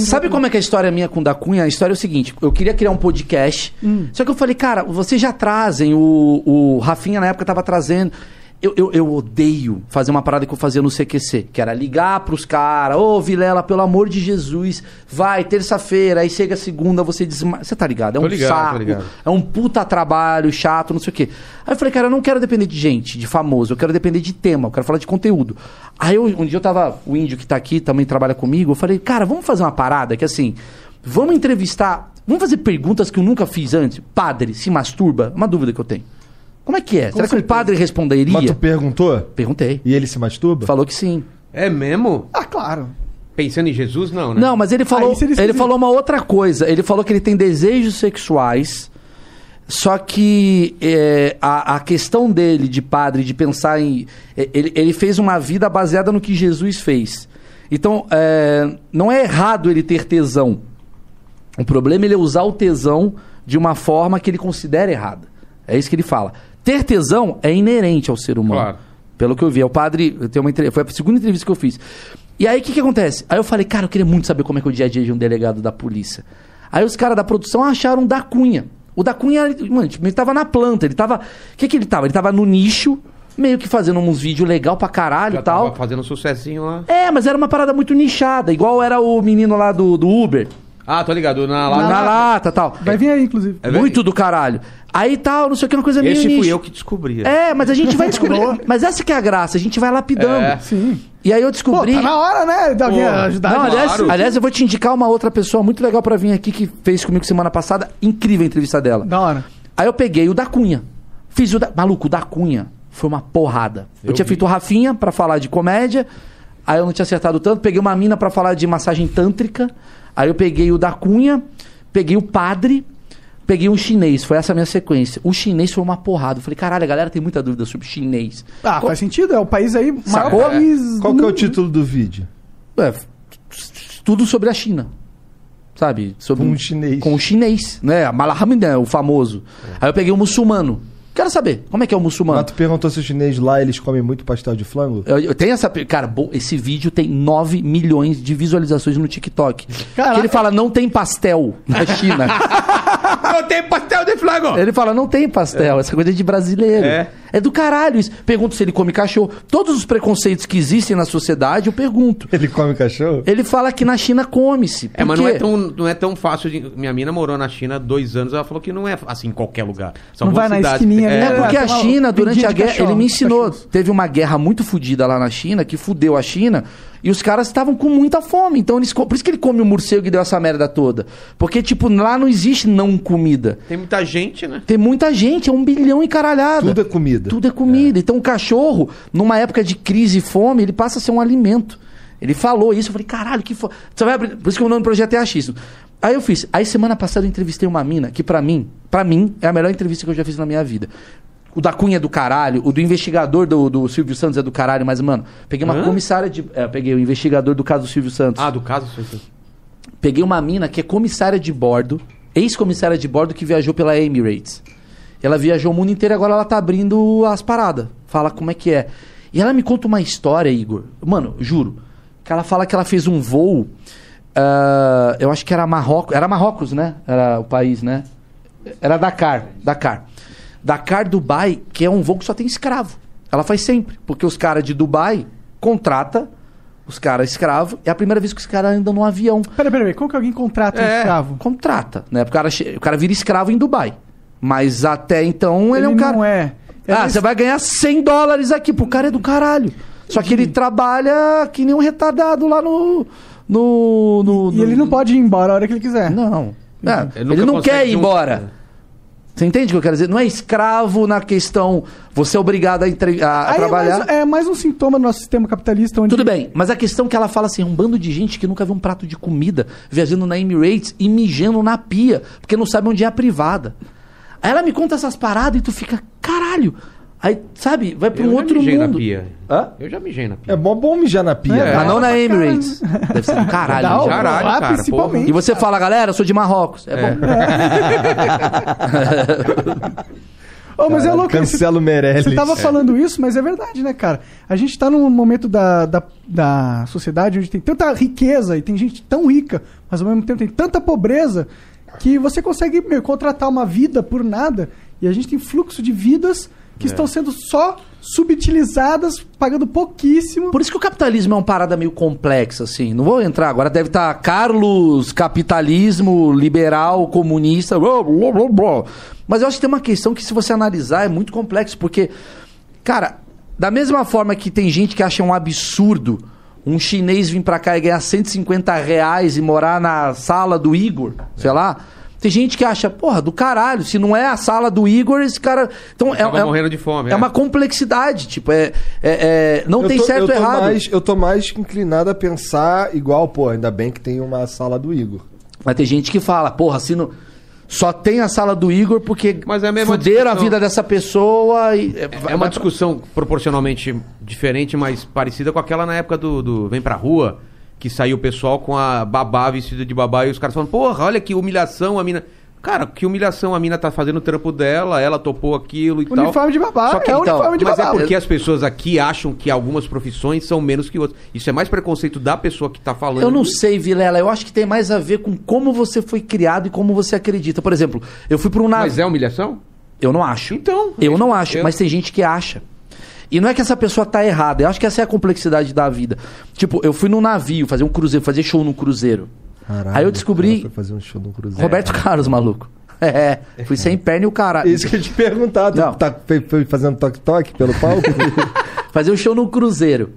Sabe como é que é a história minha com o da Cunha? A história é o seguinte: eu queria criar um podcast, só que eu falei, cara, vocês já trazem, o, o Rafinha na época tava trazendo. Eu, eu, eu odeio fazer uma parada que eu fazia no CQC, que era ligar pros caras, ô Vilela, pelo amor de Jesus, vai, terça-feira, aí chega segunda, você desma... Você tá ligado? É um ligado, saco, é um puta trabalho chato, não sei o quê. Aí eu falei, cara, eu não quero depender de gente, de famoso, eu quero depender de tema, eu quero falar de conteúdo. Aí eu- um dia eu tava, o índio que tá aqui também trabalha comigo, eu falei, cara, vamos fazer uma parada que assim, vamos entrevistar, vamos fazer perguntas que eu nunca fiz antes. Padre, se masturba? Uma dúvida que eu tenho. Como é que é? Será que um padre responderia? Mas tu perguntou? Perguntei. E ele se masturba? Falou que sim. É mesmo? Ah, claro. Pensando em Jesus, não, né? Não, mas ele falou, seria ele esquisito. falou uma outra coisa. Ele falou que ele tem desejos sexuais, só que é, a, a questão dele de padre, de pensar em. é, Ele, ele fez uma vida baseada no que Jesus fez. Então, é, não é errado ele ter tesão. O problema é ele usar o tesão de uma forma que ele considera errada. É isso que ele fala. Ter tesão é inerente ao ser humano. Claro. Pelo que eu vi. É o padre. Eu tenho uma Foi a segunda entrevista que eu fiz. E aí o que, que acontece? Aí eu falei, cara, eu queria muito saber como é que é o dia a dia de um delegado da polícia. Aí os caras da produção acharam o da Cunha. O da Cunha, mano, tipo, ele tava na planta, ele tava. O que, que ele tava? Ele tava no nicho, meio que fazendo uns vídeos legal pra caralho e tal. tava fazendo um sucessinho lá. É, mas era uma parada muito nichada, igual era o menino lá do, do Uber. Ah, tô ligado. Na, lá, na lata tal. Vai vir aí, inclusive. É muito do caralho. Aí tal, não sei o que, uma coisa meio Esse nicho. fui eu que descobri. É, mas a gente vai descobrir. mas essa que é a graça, a gente vai lapidando. É. Sim. E aí eu Pô, descobri. tá na hora, né? De alguém Pô, ajudar. Não, a gente. aliás, Claro. aliás, eu vou te indicar uma outra pessoa muito legal pra vir aqui que fez comigo semana passada. Incrível a entrevista dela. Da hora. Aí eu peguei o da Cunha. Fiz o da. Maluco, o da Cunha foi uma porrada. Eu, Eu tinha vi. feito o Rafinha pra falar de comédia. Aí eu não tinha acertado tanto. Peguei uma mina pra falar de massagem tântrica. Aí eu peguei o da Cunha. Peguei o padre. Peguei um chinês. Foi essa a minha sequência. O chinês foi uma porrada. Eu falei, caralho, a galera tem muita dúvida sobre chinês. Ah, Co- faz sentido. É o país aí, maior Sacou? país. Qual que é o título do vídeo? É, tudo sobre a China. Sabe? Sobre Com um chinês. Com o chinês, né? A Malahamida, o famoso. Aí eu peguei o muçulmano. Quero saber, como é que é o muçulmano? Mas tu perguntou se os chineses lá eles comem muito pastel de flango? Eu, eu tenho essa. Cara, bo- esse vídeo tem 9 milhões de visualizações no TikTok. Caraca. Que ele fala, não tem pastel na China. Eu tenho pastel de flago! ele fala, não tem pastel. Essa coisa é de brasileiro. É. É do caralho isso. Pergunto se ele come cachorro. Todos os preconceitos que existem na sociedade, eu pergunto. Ele come cachorro? Ele fala que na China come-se. É, mas não é, tão, não é tão fácil. De... Minha mina morou na China há dois anos. Ela falou que não é assim em qualquer lugar. São Não vai na esquininha É É, porque a tem China, durante a guerra, cachorro, ele me ensinou. cachorros. Teve uma guerra muito fodida lá na China, que fudeu a China, e os caras estavam com muita fome. Então, eles, por isso que ele come o morcego e deu essa merda toda. Porque, tipo, lá não existe não comida. Tem muita gente, né? Tem muita gente, é um bilhão e caralhada. Tudo é comida. Tudo é comida. Então, o cachorro, numa época de crise e fome, ele passa a ser um alimento. Ele falou isso, eu falei, caralho, que foda. Você vai abrir... Por isso que o nome do projeto é achismo. Aí eu fiz. Aí semana passada eu entrevistei uma mina que, pra mim, pra mim, é a melhor entrevista que eu já fiz na minha vida. O da Cunha é do caralho, o do investigador do, do Silvio Santos é do caralho, mas, mano, peguei uma Hã? comissária de. É, peguei o investigador do caso do Silvio Santos. Ah, do caso. foi isso. Peguei uma mina que é comissária de bordo, ex-comissária de bordo que viajou pela Emirates. Ela viajou o mundo inteiro agora ela tá abrindo as paradas. Fala como é que é. E ela me conta uma história, Igor. Mano, juro. Que ela fala que ela fez um voo. ah, eu acho que era Marrocos. Era Marrocos, né? Era o país, né? Era Dakar. Dakar. Dakar, Dubai, que é um voo que só tem escravo. Ela faz sempre. Porque os caras de Dubai contrata os caras escravos. É a primeira vez que os caras andam num avião. Peraí, peraí. Como que alguém contrata um É. escravo? Contrata, né? O cara, o cara vira escravo em Dubai. Mas até então ele, é um cara. não é. É ah, mais- você vai ganhar 100 dólares aqui. Pro cara é do caralho. Só que ele trabalha que nem um retardado lá no. No. no- E no- ele não pode ir embora a hora que ele quiser. Não. Ah, Ele ele, não quer ir embora. né? Você entende o que eu quero dizer? Não é escravo na questão. Você é obrigado a, entre- a- Aí é trabalhar. mais, é mais um sintoma do nosso sistema capitalista onde. Tudo bem, mas a questão que ela fala assim, é um bando de gente que nunca viu um prato de comida viajando na Emirates e mijando na pia, porque não sabe onde é a privada. Aí ela me conta essas paradas e tu fica, caralho. Aí, sabe, vai pra Eu um já outro mijei mundo. na pia. Hã? Eu já mijei na pia. É mó bom mijar na pia. É, né? Mas não na Emirates. Deve ser do caralho. Não, mijar. caralho, lá cara, principalmente. E você fala, galera, eu sou de Marrocos. É, bom. Ô, mas é Caralho, louco. Cancela o Meirelles. Você tava falando isso, mas é verdade, né, cara? A gente tá num momento da, da, da sociedade onde tem tanta riqueza e tem gente tão rica, mas ao mesmo tempo tem tanta pobreza que você consegue meu, contratar uma vida por nada e a gente tem fluxo de vidas que estão sendo só subutilizadas, pagando pouquíssimo. Por isso que o capitalismo é uma parada meio complexa, assim. Não vou entrar agora, deve estar Carlos, capitalismo, liberal, comunista. blá, blá, blá, blá. Mas eu acho que tem uma questão que, se você analisar, é muito complexo, porque, cara, da mesma forma que tem gente que acha um absurdo um chinês vir pra cá e ganhar 150 reais e morar na sala do Igor, sei lá. Tem gente que acha, porra, do caralho, se não é a sala do Igor, esse cara. Então, é, é, morrendo de fome. é uma complexidade, tipo, é, é- é- não Eu tem tô- certo eu ou errado. Mais, eu tô mais inclinado a pensar igual, pô, ainda bem que tem uma sala do Igor. Mas tem gente que fala, porra, se não. Só tem a sala do Igor porque Mas é a mesma fuderam a discussão. vida dessa pessoa e. É uma discussão proporcionalmente diferente, mas parecida com aquela na época do, do Vem Pra Rua, que saiu o pessoal com a babá vestida de babá e os caras falando, porra, olha que humilhação a mina. Cara, que humilhação a mina tá fazendo o trampo dela, ela topou aquilo e tal. Uniforme de babá Só que, é então, uniforme de mas babá. é porque as pessoas aqui acham que algumas profissões são menos que outras. Isso é mais preconceito da pessoa que tá falando. Eu não sei, Vilela. Eu acho que tem mais a ver com como você foi criado e como você acredita. Por exemplo, eu fui para um navio. Mas é humilhação? Eu não acho. Então, Eu isso- não acho, eu- mas tem gente que acha. E não é que essa pessoa tá errada. Eu acho que essa é a complexidade da vida. Tipo, eu fui num navio fazer um cruzeiro, fazer show no cruzeiro. Caralho, Aí eu descobri- fazer um show Cruzeiro. Roberto Carlos, maluco. É, fui sem perna e o caralho. Isso que eu te perguntar, tu Não. tá, fazendo toque-toque pelo palco? Fazer um show no cruzeiro.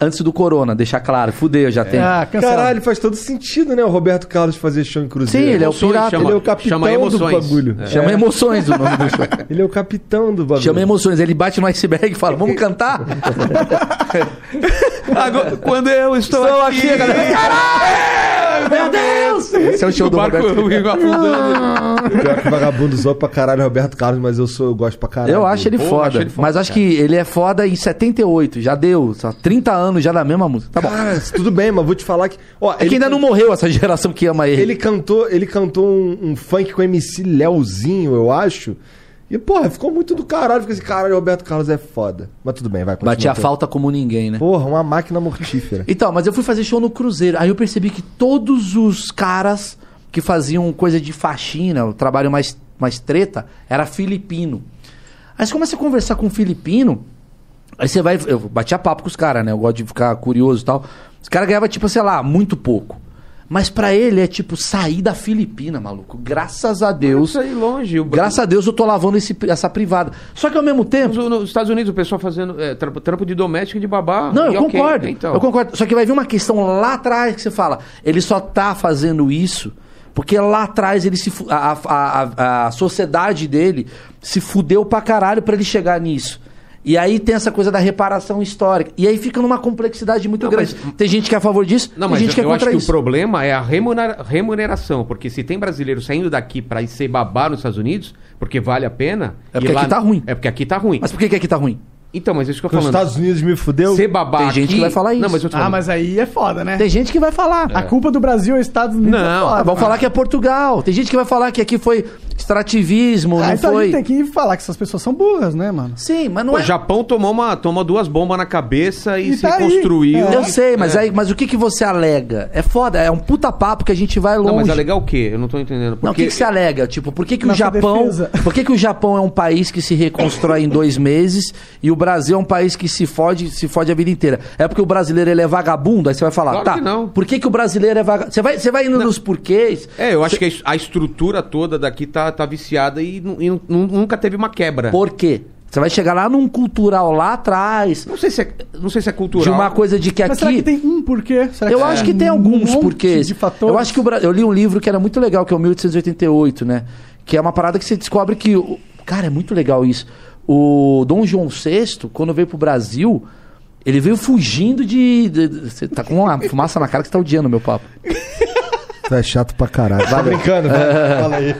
Antes do corona, deixar claro. Fudeu, já tem. Ah, cancela. Caralho, faz todo sentido, né? O Roberto Carlos fazer show em Cruzeiro. Sim, ele é o Emoções, pirata. chama- Ele é o capitão chama do bagulho. É. Chama emoções o nome do show. Ele é o capitão do bagulho. Chama emoções. Ele bate no iceberg e fala: Vamos cantar? Agora, quando eu estou, Estou aqui, aqui, galera. Caralho! Meu Deus! Esse é o show o do barco Roberto. eu afundando. Pior que vagabundo zoa pra caralho o Roberto Carlos, mas eu sou, eu gosto pra caralho. Eu acho ele Pô, foda. acho ele foda, mas acho que ele é foda em 78. Já deu. Só 30 anos já da mesma música. Tá bom. Cara, tudo bem, mas vou te falar que. Ó, É que ainda não morreu essa geração que ama ele. Ele cantou, ele cantou um, um funk com MC Leozinho, eu acho. E, porra, ficou muito do caralho. Fica assim, caralho, o Roberto Carlos é foda. Mas tudo bem, vai. Batia a falta como ninguém, né? Porra, uma máquina mortífera. Então, mas eu fui fazer show no Cruzeiro. Aí eu percebi que todos os caras que faziam coisa de faxina, o trabalho mais, mais treta, era filipino. Aí você começa a conversar com um filipino, aí você vai. Eu batia papo com os caras, né? Eu gosto de ficar curioso e tal. Os caras ganhavam, tipo, sei lá, muito pouco. Mas pra ele é tipo sair da Filipina, maluco. Graças a Deus. Isso longe. O- Graças a Deus eu tô lavando esse- essa privada. Só que ao mesmo tempo. Nos, nos Estados Unidos, o pessoal fazendo é, trampo, trampo de doméstico e de babá. Não, eu ok. concordo. Então, Eu concordo. Só que vai vir uma questão lá atrás que você fala. Ele só tá fazendo isso porque lá atrás ele se a, a, a, a sociedade dele se fudeu pra caralho pra ele chegar nisso. E aí tem essa coisa da reparação histórica. E aí fica numa complexidade muito Não, grande. mas- Tem gente que é a favor disso, Não, tem mas gente eu, que é eu acho contra que isso. o problema é a remunera- remuneração. Porque se tem brasileiro saindo daqui pra ir ser babá nos Estados Unidos, porque vale a pena. É porque aqui tá ruim. É porque aqui tá ruim. Mas por que, que aqui tá ruim? Então, mas é isso que eu tô Os falando. Estados Unidos me fudeu. Ser babá Tem gente aqui- que vai falar isso. Não, mas eu tô Ah, mas aí é foda, né? Tem gente que vai falar. A culpa do Brasil é Estados Unidos. Não, é foda, Ah, vão falar que é Portugal. Tem gente que vai falar que aqui foi extrativismo, Ah, não então a foi. gente tem que falar que essas pessoas são burras, né, mano? Sim, mas não Pô, é. o Japão tomou, uma, tomou duas bombas na cabeça e, E se tá aí. construiu. É. Eu sei, mas, É. aí, mas o que, que você alega? É foda, é um puta papo que a gente vai longe. Não, mas é legal o quê? Eu não tô entendendo. Não, o que, que você alega? Tipo, por que, que o Nossa Japão. defesa. Por que, que o Japão é um país que se reconstrói em dois meses e o Brasil é um país que se fode, se fode a vida inteira? É porque o brasileiro ele é vagabundo? Aí você vai falar, Claro tá. que não. Por que, que o brasileiro é vagabundo? Você vai, você vai indo nos porquês. É, eu acho que a es- a estrutura toda daqui tá, tá viciada e, e nu- nunca teve uma quebra. Por quê? Você vai chegar lá num cultural lá atrás, Não sei se é, não sei se é cultural. de uma coisa de que Mas aqui. será que tem um porquê? Será Eu que acho tem que tem um alguns monte porquês. de fatores? Eu acho que o Bra... eu li um livro que era muito legal, que é o 1888, né? Que é uma parada que você descobre que. o- Cara, é muito legal isso. O Dom João VI, quando veio pro Brasil, ele veio fugindo de. de- de- Você tá com uma fumaça na cara que você tá odiando meu papo. Tu é chato pra caralho. Tá brincando, vai. Fala aí.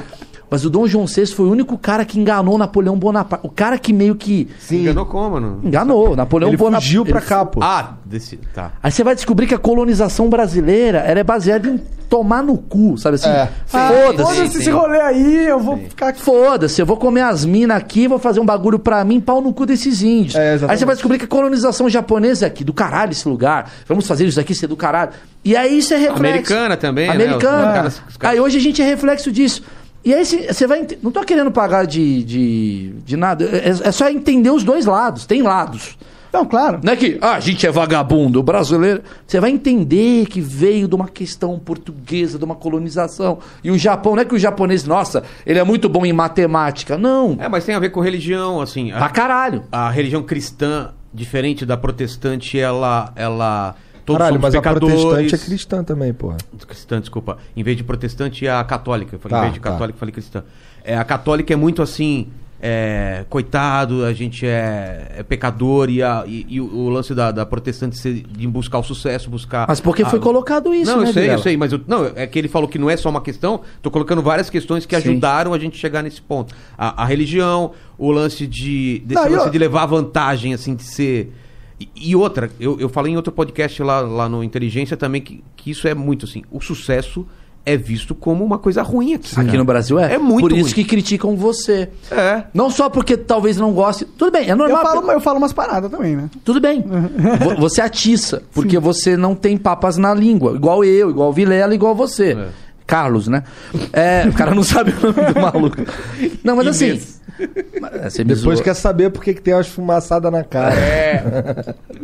Mas o Dom João VI foi o único cara que enganou Napoleão Bonaparte. O cara que meio que Sim. Enganou como, mano? enganou. Napoleão Ele Bonaparte. fugiu pra ele- cá, pô. Ah, desse. Tá. Aí você vai descobrir que a colonização brasileira ela é baseada em tomar no cu, sabe assim? É. Ah, Foda-se. Foda-se esse rolê aí, eu vou ficar aqui. Foda-se, eu vou comer as minas aqui, vou fazer um bagulho pra mim, pau no cu desses índios. É, exatamente. aí você vai descobrir que a colonização japonesa é aqui, do caralho esse lugar. Vamos fazer isso aqui ser do caralho. E aí isso é reflexo. Americana também, né? Americana. Os caras- os caras- Aí hoje a gente é reflexo disso. E aí cê- você vai. Não tô querendo pagar de, de, de nada. É, é só entender os dois lados. Tem lados. Não, claro. Não é que ah, a gente é vagabundo, o brasileiro. Você vai entender que veio de uma questão portuguesa, de uma colonização. E o Japão, não é que o japonês, nossa, ele é muito bom em matemática. Não. É, mas tem a ver com religião, assim. Pra A, caralho. a religião cristã, diferente da protestante, ela. ela todos Caralho, mas a pecadores. protestante é cristã também, porra. Cristã, desculpa. Em vez de protestante, é a católica. Eu falei, Tá, em vez de tá. católica, eu falei cristã. É, a católica é muito assim. é, coitado, a gente é, é pecador e, a- e- e o, lance da, da protestante ser de buscar o sucesso, buscar. Mas porque a- foi colocado isso, Não, né, eu sei, eu sei, mas eu- não, é que ele falou que não é só uma questão, tô colocando várias questões que Sim. ajudaram a gente chegar nesse ponto. A, a religião, o lance de. desse Não, lance eu- de levar vantagem, assim, de ser. E, e outra, eu, eu falei em outro podcast lá, lá no Inteligência também que, que isso é muito assim. O sucesso é visto como uma coisa ruim aqui. Aqui cara. no Brasil é. É muito Por isso ruim. que criticam você. É. Não só porque talvez não goste. Tudo bem, é Eu normal. falo, eu falo umas paradas também, né? Tudo bem. Vo- você atiça, porque você não tem papas na língua. Igual eu, igual o Vilela, igual você. É. Carlos, né? É, o cara não sabe o nome do maluco. Não, mas assim. Inês. é, me Depois zoou. quer saber por que que tem umas fumaçadas na cara. É.